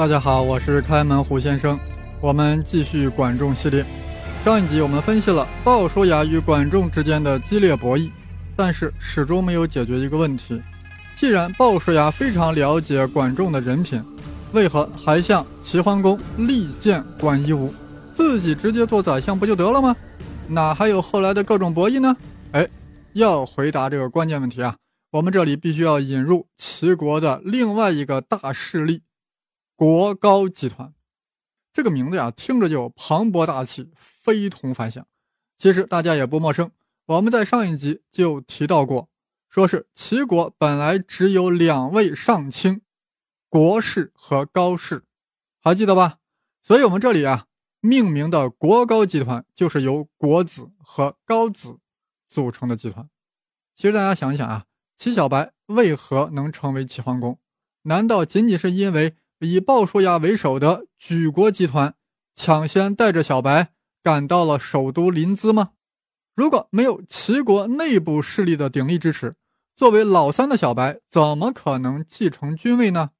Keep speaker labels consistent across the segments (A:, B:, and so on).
A: 大家好，我是开门胡先生。我们继续管仲系列。上一集我们分析了鲍叔牙与管仲之间的激烈博弈，但是始终没有解决一个问题：既然鲍叔牙非常了解管仲的人品，为何还向齐桓公力荐管夷吾，自己直接做宰相不就得了吗？哪还有后来的各种博弈呢？哎，要回答这个关键问题啊，我们这里必须要引入齐国的另外一个大势力。国高集团，这个名字呀，听着就磅礴大气，非同凡响。其实大家也不陌生，我们在上一集就提到过，说是齐国本来只有两位上卿，国士和高士，还记得吧？所以我们这里啊，命名的国高集团就是由国子和高子组成的集团。其实大家想一想啊，齐小白为何能成为齐桓公？难道仅仅是因为？以鲍叔牙为首的举国集团抢先带着小白赶到了首都临淄吗？如果没有齐国内部势力的鼎力支持，作为老三的小白怎么可能继承君位呢？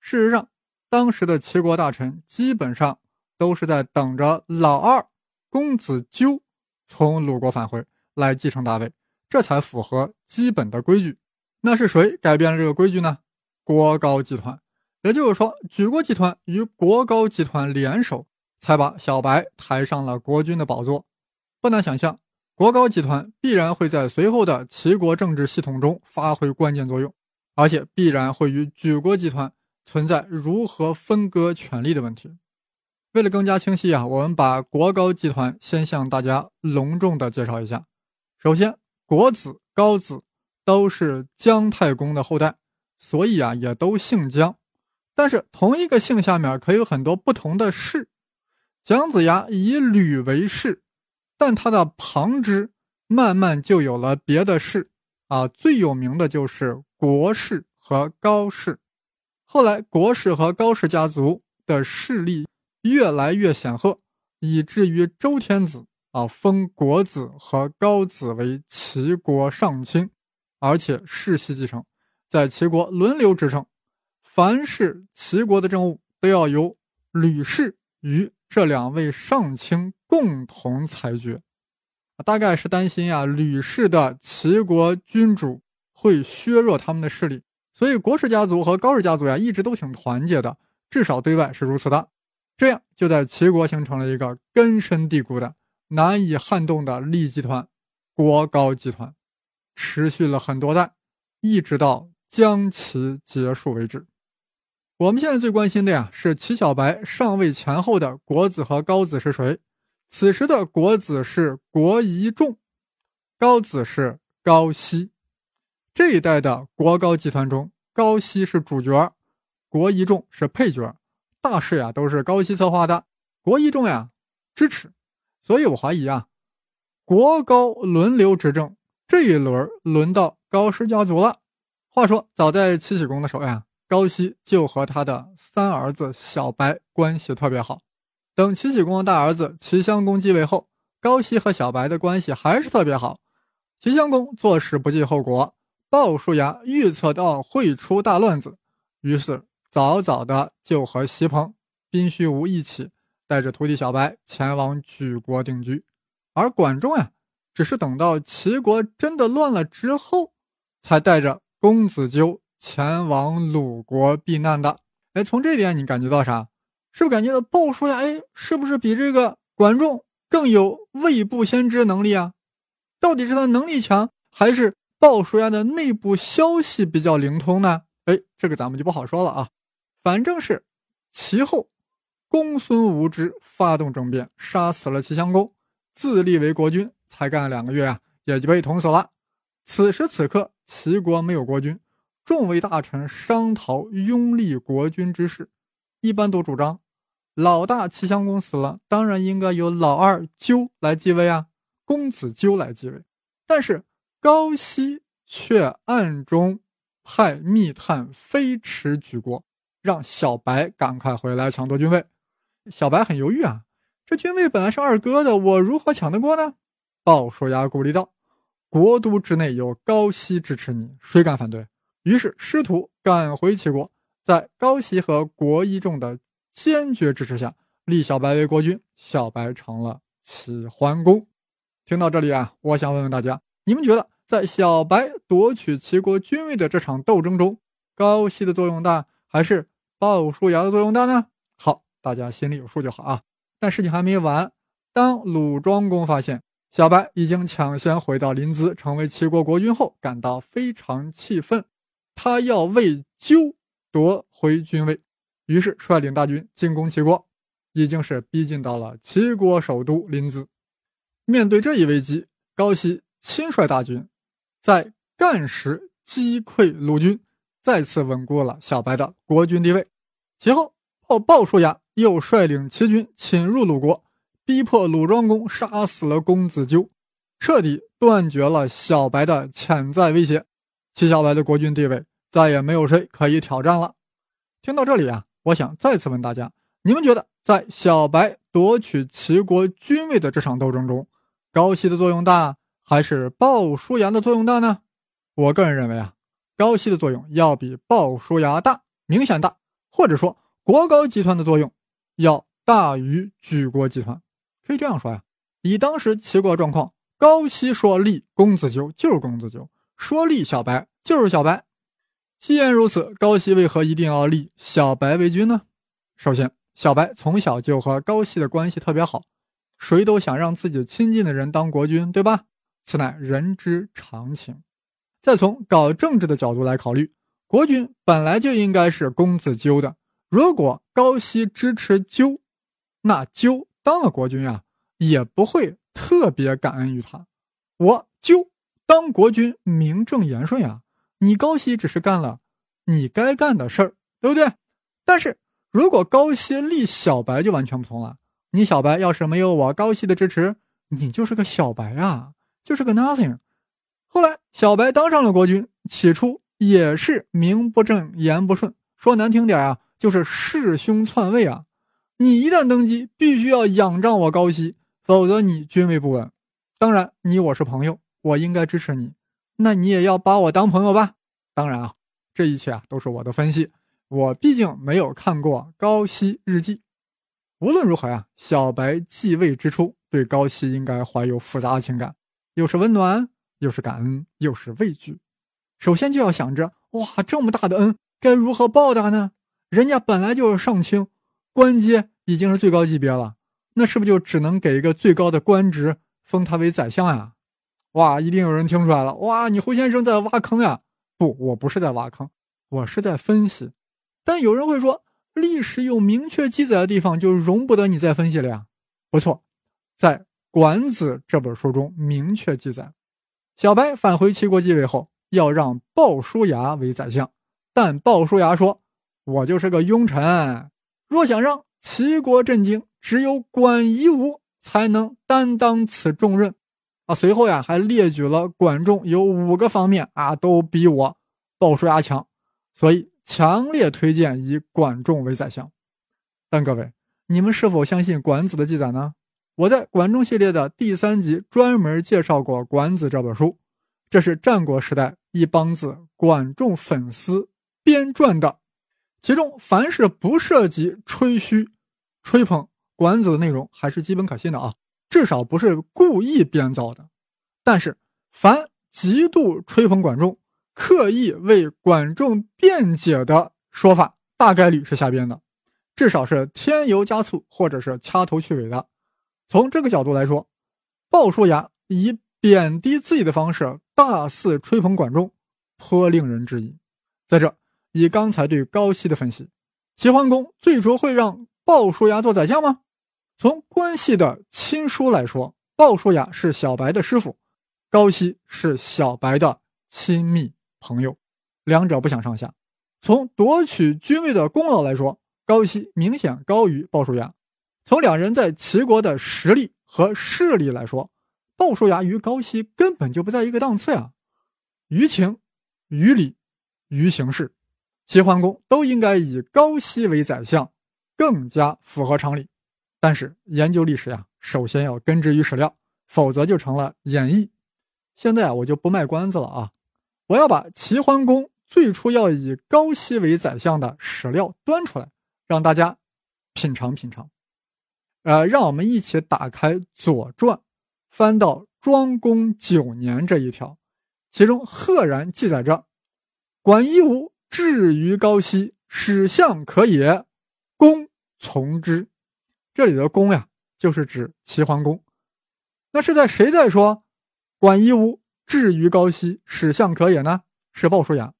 A: 事实上，当时的齐国大臣基本上都是在等着老二公子纠从鲁国返回来继承大位，这才符合基本的规矩。那是谁改变了这个规矩呢？国高集团。也就是说，举国集团与国高集团联手，才把小白抬上了国君的宝座。不难想象，国高集团必然会在随后的齐国政治系统中发挥关键作用，而且必然会与举国集团存在如何分割权力的问题。为了更加清晰啊，我们把国高集团先向大家隆重的介绍一下。首先，国子、高子都是姜太公的后代，所以啊，也都姓姜。但是同一个姓下面可有很多不同的氏。姜子牙以吕为氏，但他的旁支慢慢就有了别的氏啊，最有名的就是国氏和高氏。后来国氏和高氏家族的势力越来越显赫，以至于周天子啊封国子和高子为齐国上卿，而且世袭继承，在齐国轮流执政。凡是齐国的政务，都要由吕氏与这两位上卿共同裁决。大概是担心呀，吕氏的齐国君主会削弱他们的势力，所以国氏家族和高氏家族呀，一直都挺团结的，至少对外是如此的。这样就在齐国形成了一个根深蒂固的、难以撼动的利益集团——国高集团，持续了很多代，一直到将其结束为止。我们现在最关心的呀，是齐小白上位前后的国子和高子是谁？此时的国子是国一仲，高子是高息。这一代的国高集团中，高息是主角，国一仲是配角。大事呀都是高息策划的，国一仲呀支持。所以我怀疑啊，国高轮流执政，这一轮轮到高氏家族了。话说，早在齐僖公的时候呀。高息就和他的三儿子小白关系特别好。等齐僖公的大儿子齐襄公继位后，高息和小白的关系还是特别好。齐襄公做事不计后果，鲍叔牙预测到会出大乱子，于是早早的就和席鹏、宾虚无一起带着徒弟小白前往举国定居。而管仲呀，只是等到齐国真的乱了之后，才带着公子纠。前往鲁国避难的，哎，从这点你感觉到啥？是不是感觉到鲍叔牙？哎，是不是比这个管仲更有未卜先知能力啊？到底是他能力强，还是鲍叔牙的内部消息比较灵通呢？哎，这个咱们就不好说了啊。反正是其后公孙无知发动政变，杀死了齐襄公，自立为国君，才干了两个月啊，也就被捅死了。此时此刻，齐国没有国君。众位大臣商讨拥立国君之事，一般都主张，老大齐襄公死了，当然应该由老二纠来继位啊，公子纠来继位。但是高息却暗中派密探飞驰举国，让小白赶快回来抢夺君位。小白很犹豫啊，这君位本来是二哥的，我如何抢得过呢？鲍叔牙鼓励道：“国都之内有高息支持你，谁敢反对？”于是师徒赶回齐国，在高熙和国一众的坚决支持下，立小白为国君，小白成了齐桓公。听到这里啊，我想问问大家，你们觉得在小白夺取齐国君位的这场斗争中，高熙的作用大，还是鲍叔牙的作用大呢？好，大家心里有数就好啊。但事情还没完，当鲁庄公发现小白已经抢先回到临淄，成为齐国国君后，感到非常气愤，他要为纠夺回君位，于是率领大军进攻齐国，已经是逼近到了齐国首都临淄。面对这一危机，高熙亲率大军在干时击溃鲁军，再次稳固了小白的国君地位。其后，鲍鲍叔牙又率领齐军侵入鲁国，逼迫鲁庄公杀死了公子纠，彻底断绝了小白的潜在威胁。齐小白的国君地位再也没有谁可以挑战了。听到这里啊，我想再次问大家：你们觉得在小白夺取齐国君位的这场斗争中，高息的作用大还是鲍叔牙的作用大呢？我个人认为啊，高息的作用要比鲍叔牙大，明显大，或者说国高集团的作用要大于举国集团。可以这样说呀，以当时齐国状况，高息说立公子纠就是公子纠，说立小白就是小白。既然如此，高息为何一定要立小白为君呢？首先，小白从小就和高息的关系特别好。谁都想让自己亲近的人当国君，对吧？此乃人之常情。再从搞政治的角度来考虑，国君本来就应该是公子纠的。如果高熙支持纠，那纠当了国君啊，也不会特别感恩于他。我纠当国君，名正言顺呀。你高熙只是干了你该干的事儿，对不对？但是如果高熙立小白，就完全不同了。你小白要是没有我高息的支持，你就是个小白啊，就是个 nothing。后来小白当上了国君，起初也是名不正言不顺，说难听点啊，就是弑兄篡位啊。你一旦登基，必须要仰仗我高息，否则你君位不稳。当然，你我是朋友，我应该支持你，那你也要把我当朋友吧。当然啊，这一切啊都是我的分析，我毕竟没有看过高息日记。无论如何呀，小白继位之初，对高希应该怀有复杂情感，又是温暖，又是感恩，又是畏惧。首先就要想着，哇，这么大的恩，该如何报答呢？人家本来就是上卿，官阶已经是最高级别了，那是不是就只能给一个最高的官职，封他为宰相呀？哇，一定有人听出来了，哇，你胡先生在挖坑呀？不，我不是在挖坑，我是在分析。但有人会说。历史有明确记载的地方，就容不得你再分析了呀。不错，在《管子》这本书中明确记载，小白返回齐国继位后，要让鲍叔牙为宰相。但鲍叔牙说：“我就是个庸臣，若想让齐国震惊，只有管夷吾才能担当此重任。”啊，随后呀，还列举了管仲有五个方面啊，都比我鲍叔牙强，所以。强烈推荐以管仲为宰相，但各位，你们是否相信管子的记载呢？我在管仲系列的第三集专门介绍过《管子》这本书，这是战国时代一帮子管仲粉丝编撰的，其中凡是不涉及吹嘘、吹捧管子的内容，还是基本可信的啊，至少不是故意编造的。但是，凡极度吹捧管仲。刻意为管仲辩解的说法，大概率是瞎编的，至少是添油加醋或者是掐头去尾的。从这个角度来说，鲍叔牙以贬低自己的方式大肆吹捧管仲，颇令人质疑。在这，以刚才对高息的分析，齐桓公最初会让鲍叔牙做宰相吗？从关系的亲疏来说，鲍叔牙是小白的师傅，高息是小白的亲密。朋友，两者不相上下。从夺取君位的功劳来说，高息明显高于鲍叔牙；从两人在齐国的实力和势力来说，鲍叔牙与高息根本就不在一个档次呀。于情、于理、于形式，齐桓公都应该以高息为宰相，更加符合常理。但是研究历史呀，首先要根植于史料，否则就成了演绎。现在，我就不卖关子了啊。我要把齐桓公最初要以高息为宰相的史料端出来，让大家品尝品尝。呃，让我们一起打开《左传》，翻到庄公九年这一条，其中赫然记载着：“管夷吾至于高息，使相可也，公从之。”这里的“公”呀，就是指齐桓公。那是在谁在说“管夷吾至于高息，使相可也”呢？是鲍叔牙。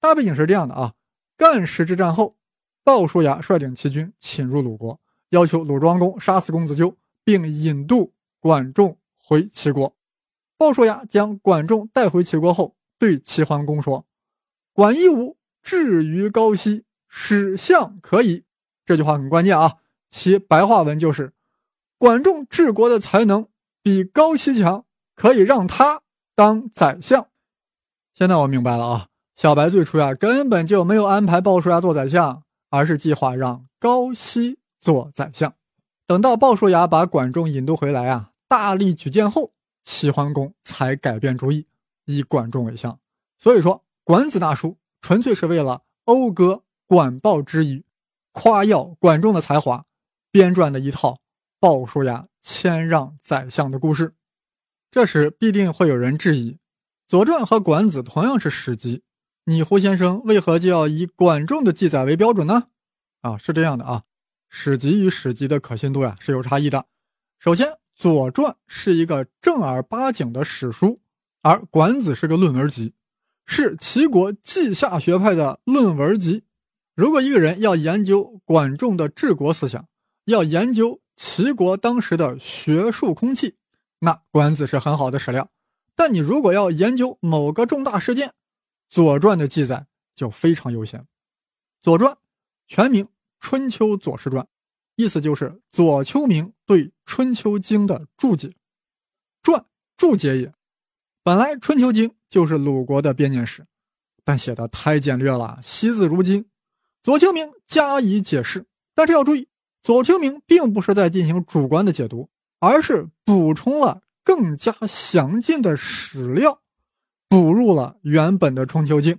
A: 大背景是这样的啊：干石之战后，鲍叔牙率领齐军侵入鲁国。要求鲁庄公杀死公子纠，并引渡管仲回齐国。鲍叔牙将管仲带回齐国后，对齐桓公说：“管夷吾至于高息，使相可以。”这句话很关键啊，其白话文就是：管仲治国的才能比高息强，可以让他当宰相。现在我明白了啊，小白最初呀根本就没有安排鲍叔牙做宰相，而是计划让高希。做宰相，等到鲍叔牙把管仲引渡回来啊，大力举荐后，齐桓公才改变主意，以管仲为相。所以说，《管子》大叔纯粹是为了讴歌管鲍之谊，夸耀管仲的才华，编撰的一套鲍叔牙谦让宰相的故事。这时必定会有人质疑，《左传》和《管子》同样是史籍，你胡先生为何就要以管仲的记载为标准呢？啊，是这样的啊。史籍与史籍的可信度呀是有差异的。首先，《左传》是一个正儿八经的史书，而《管子》是个论文集，是齐国稷下学派的论文集。如果一个人要研究管仲的治国思想，要研究齐国当时的学术空气，那《管子》是很好的史料。但你如果要研究某个重大事件，《左传》的记载就非常优先。《左传》全名。《春秋左氏传》，意思就是左丘明对《春秋经》的注解，传注解也。本来《春秋经》就是鲁国的编年史，但写的太简略了，惜字如金。左丘明加以解释，但是要注意，左丘明并不是在进行主观的解读，而是补充了更加详尽的史料，补入了原本的《春秋经》，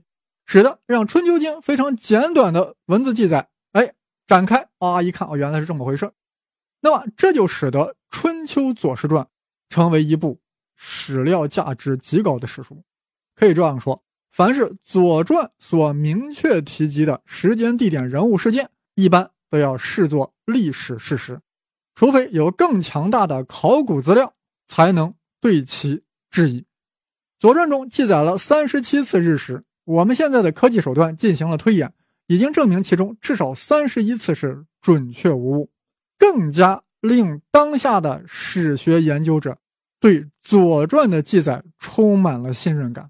A: 使得让《春秋经》非常简短的文字记载。哎展开啊，一看哦，原来是这么回事那么这就使得《春秋左氏传》成为一部史料价值极高的史书。可以这样说，凡是《左传》所明确提及的时间、地点、人物、事件，一般都要视作历史事实，除非有更强大的考古资料，才能对其质疑。《左传》中记载了三十七次日食，我们现在的科技手段进行了推演。已经证明其中至少三十一次是准确无误，更加令当下的史学研究者对《左传》的记载充满了信任感。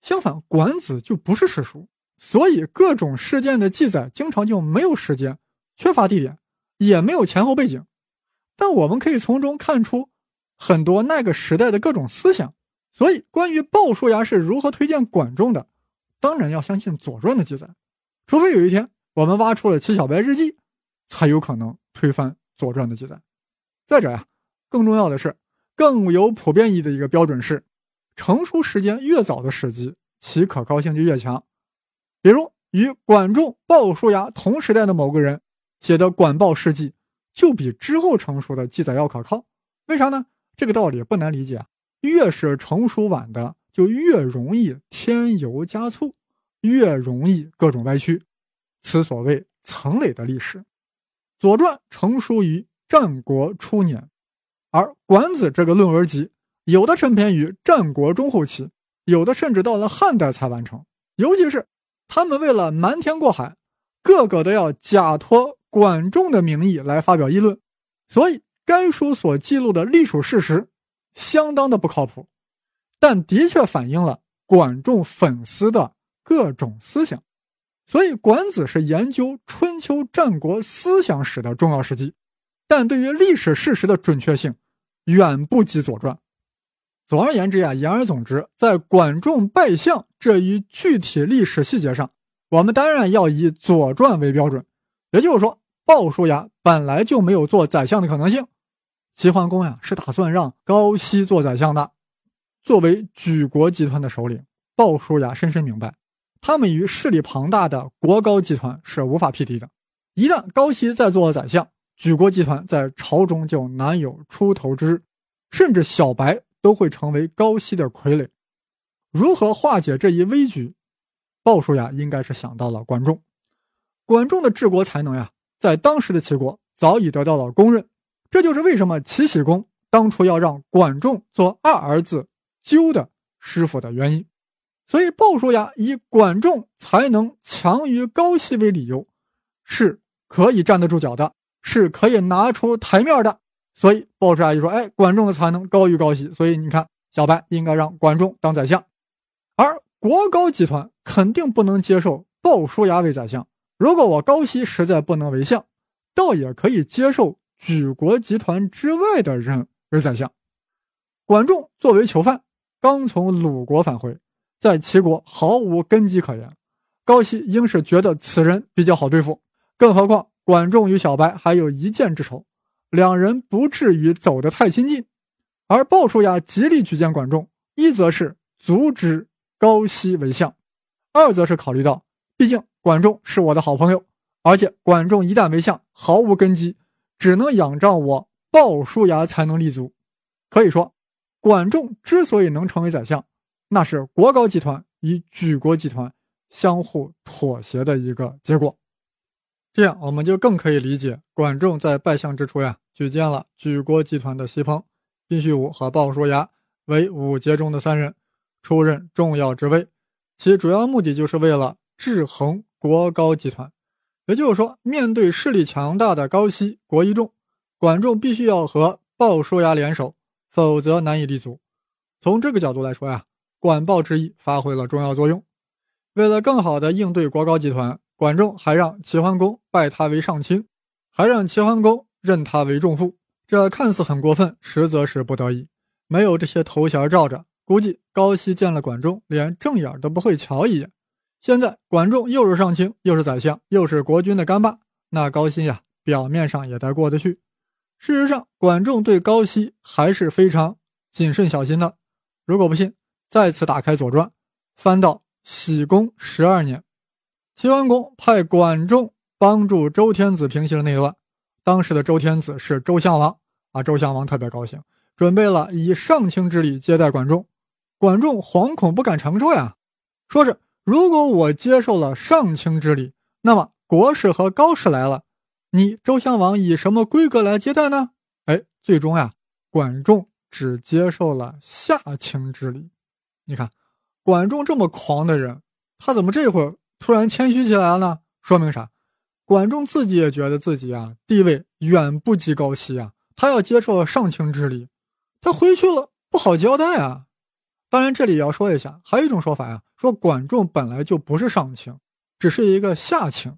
A: 相反，《管子》就不是史书，所以各种事件的记载经常就没有时间、缺乏地点，也没有前后背景。但我们可以从中看出很多那个时代的各种思想。所以，关于鲍叔牙是如何推荐管仲的，当然要相信《左传》的记载。除非有一天我们挖出了齐小白日记，才有可能推翻《左传》的记载。再者呀，更重要的是，更有普遍意义的一个标准是，成书时间越早的史籍，其可靠性就越强。比如与管仲、鲍叔牙同时代的某个人写的《管鲍事迹》，就比之后成熟的记载要可靠。为啥呢？这个道理不难理解，越是成熟晚的，就越容易添油加醋。越容易各种歪曲，此所谓层累的历史。《左传》成书于战国初年，而《管子》这个论文集，有的成篇于战国中后期，有的甚至到了汉代才完成。尤其是他们为了瞒天过海，个个都要假托管仲的名义来发表议论，所以该书所记录的历史事实相当的不靠谱，但的确反映了管仲粉丝的。各种思想，所以《管子》是研究春秋战国思想史的重要史籍，但对于历史事实的准确性远不及《左传》。总而言之呀，言而总之，在管仲拜相这一具体历史细节上，我们当然要以《左传》为标准。也就是说，鲍叔牙本来就没有做宰相的可能性，齐桓公呀是打算让高息做宰相的。作为举国集团的首领，鲍叔牙深深明白。他们与势力庞大的国高集团是无法匹敌的。一旦高息再做了宰相，举国集团在朝中就难有出头之日，甚至小白都会成为高息的傀儡。如何化解这一危局？鲍叔牙应该是想到了管仲。管仲的治国才能呀，在当时的齐国早已得到了公认。这就是为什么齐僖公当初要让管仲做二儿子纠的师傅的原因。所以鲍叔牙以管仲才能强于高息为理由，是可以站得住脚的，是可以拿出台面的。所以鲍叔牙就说：“哎，管仲的才能高于高息，所以你看，小白应该让管仲当宰相。”而国高集团肯定不能接受鲍叔牙为宰相。如果我高息实在不能为相，倒也可以接受举国集团之外的人为宰相。管仲作为囚犯，刚从鲁国返回。在齐国毫无根基可言，高息应是觉得此人比较好对付，更何况管仲与小白还有一箭之仇，两人不至于走得太亲近。而鲍叔牙极力举荐管仲，一则是阻止高息为相，二则是考虑到，毕竟管仲是我的好朋友，而且管仲一旦为相，毫无根基，只能仰仗我鲍叔牙才能立足。可以说，管仲之所以能成为宰相。那是国高集团与举国集团相互妥协的一个结果，这样我们就更可以理解管仲在拜相之初呀，举荐了举国集团的西彭、宾须武和鲍叔牙为五杰中的三人，出任重要职位，其主要目的就是为了制衡国高集团。也就是说，面对势力强大的高息、国一众，管仲必须要和鲍叔牙联手，否则难以立足。从这个角度来说呀。管鲍之意发挥了重要作用。为了更好地应对国高集团，管仲还让齐桓公拜他为上卿，还让齐桓公认他为仲父。这看似很过分，实则是不得已。没有这些头衔罩着，估计高息见了管仲，连正眼都不会瞧一眼。现在管仲又是上卿，又是宰相，又是国君的干爸，那高熙呀，表面上也得过得去。事实上，管仲对高熙还是非常谨慎小心的。如果不信，再次打开《左传》，翻到喜公十二年，齐桓公派管仲帮助周天子平息了内乱。当时的周天子是周襄王啊，周襄王特别高兴，准备了以上卿之礼接待管仲。管仲惶恐不敢承受呀，说是如果我接受了上卿之礼，那么国士和高士来了，你周襄王以什么规格来接待呢？哎，最终呀，管仲只接受了下卿之礼。你看，管仲这么狂的人，他怎么这会儿突然谦虚起来了呢？说明啥？管仲自己也觉得自己啊地位远不及高熙啊，他要接受上卿之礼，他回去了不好交代啊。当然，这里也要说一下，还有一种说法呀，说管仲本来就不是上卿，只是一个下卿。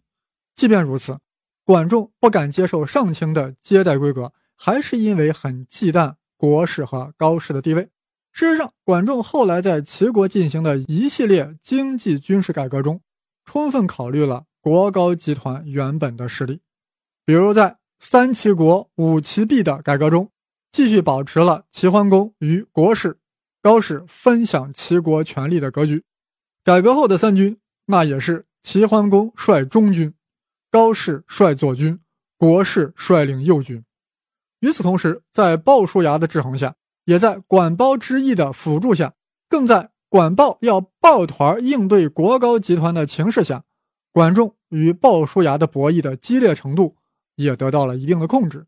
A: 即便如此，管仲不敢接受上卿的接待规格，还是因为很忌惮国士和高士的地位。事实上，管仲后来在齐国进行的一系列经济军事改革中，充分考虑了国高集团原本的实力。比如，在三齐国五齐币的改革中，继续保持了齐桓公与国士、高士分享齐国权力的格局。改革后的三军，那也是齐桓公率中军，高士率左军，国士率领右军。与此同时，在鲍叔牙的制衡下，也在管鲍之役的辅助下，更在管鲍要抱团应对国高集团的情势下，管仲与鲍叔牙的博弈的激烈程度也得到了一定的控制。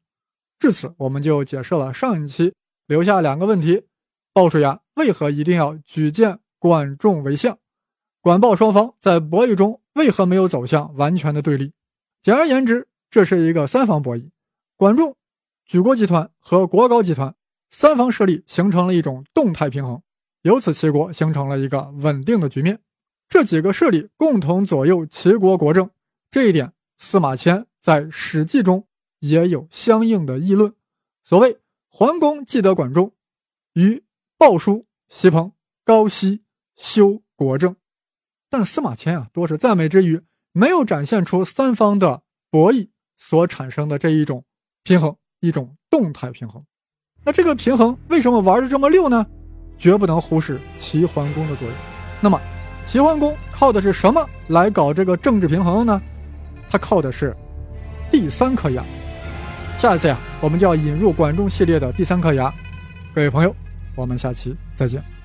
A: 至此，我们就解释了上一期留下两个问题：鲍叔牙为何一定要举荐管仲为相？管鲍双方在博弈中为何没有走向完全的对立？简而言之，这是一个三方博弈：管仲、举国集团和国高集团。三方势力形成了一种动态平衡，由此齐国形成了一个稳定的局面。这几个势力共同左右齐国国政，这一点司马迁在《史记》中也有相应的议论。所谓“桓公既得管仲，与鲍叔、西彭、高息修国政”，但司马迁啊多是赞美之余，没有展现出三方的博弈所产生的这一种平衡，一种动态平衡。那这个平衡为什么玩的这么溜呢？绝不能忽视齐桓公的作用。那么，齐桓公靠的是什么来搞这个政治平衡呢？他靠的是第三颗牙。下一次呀，我们就要引入管仲系列的第三颗牙。各位朋友，我们下期再见。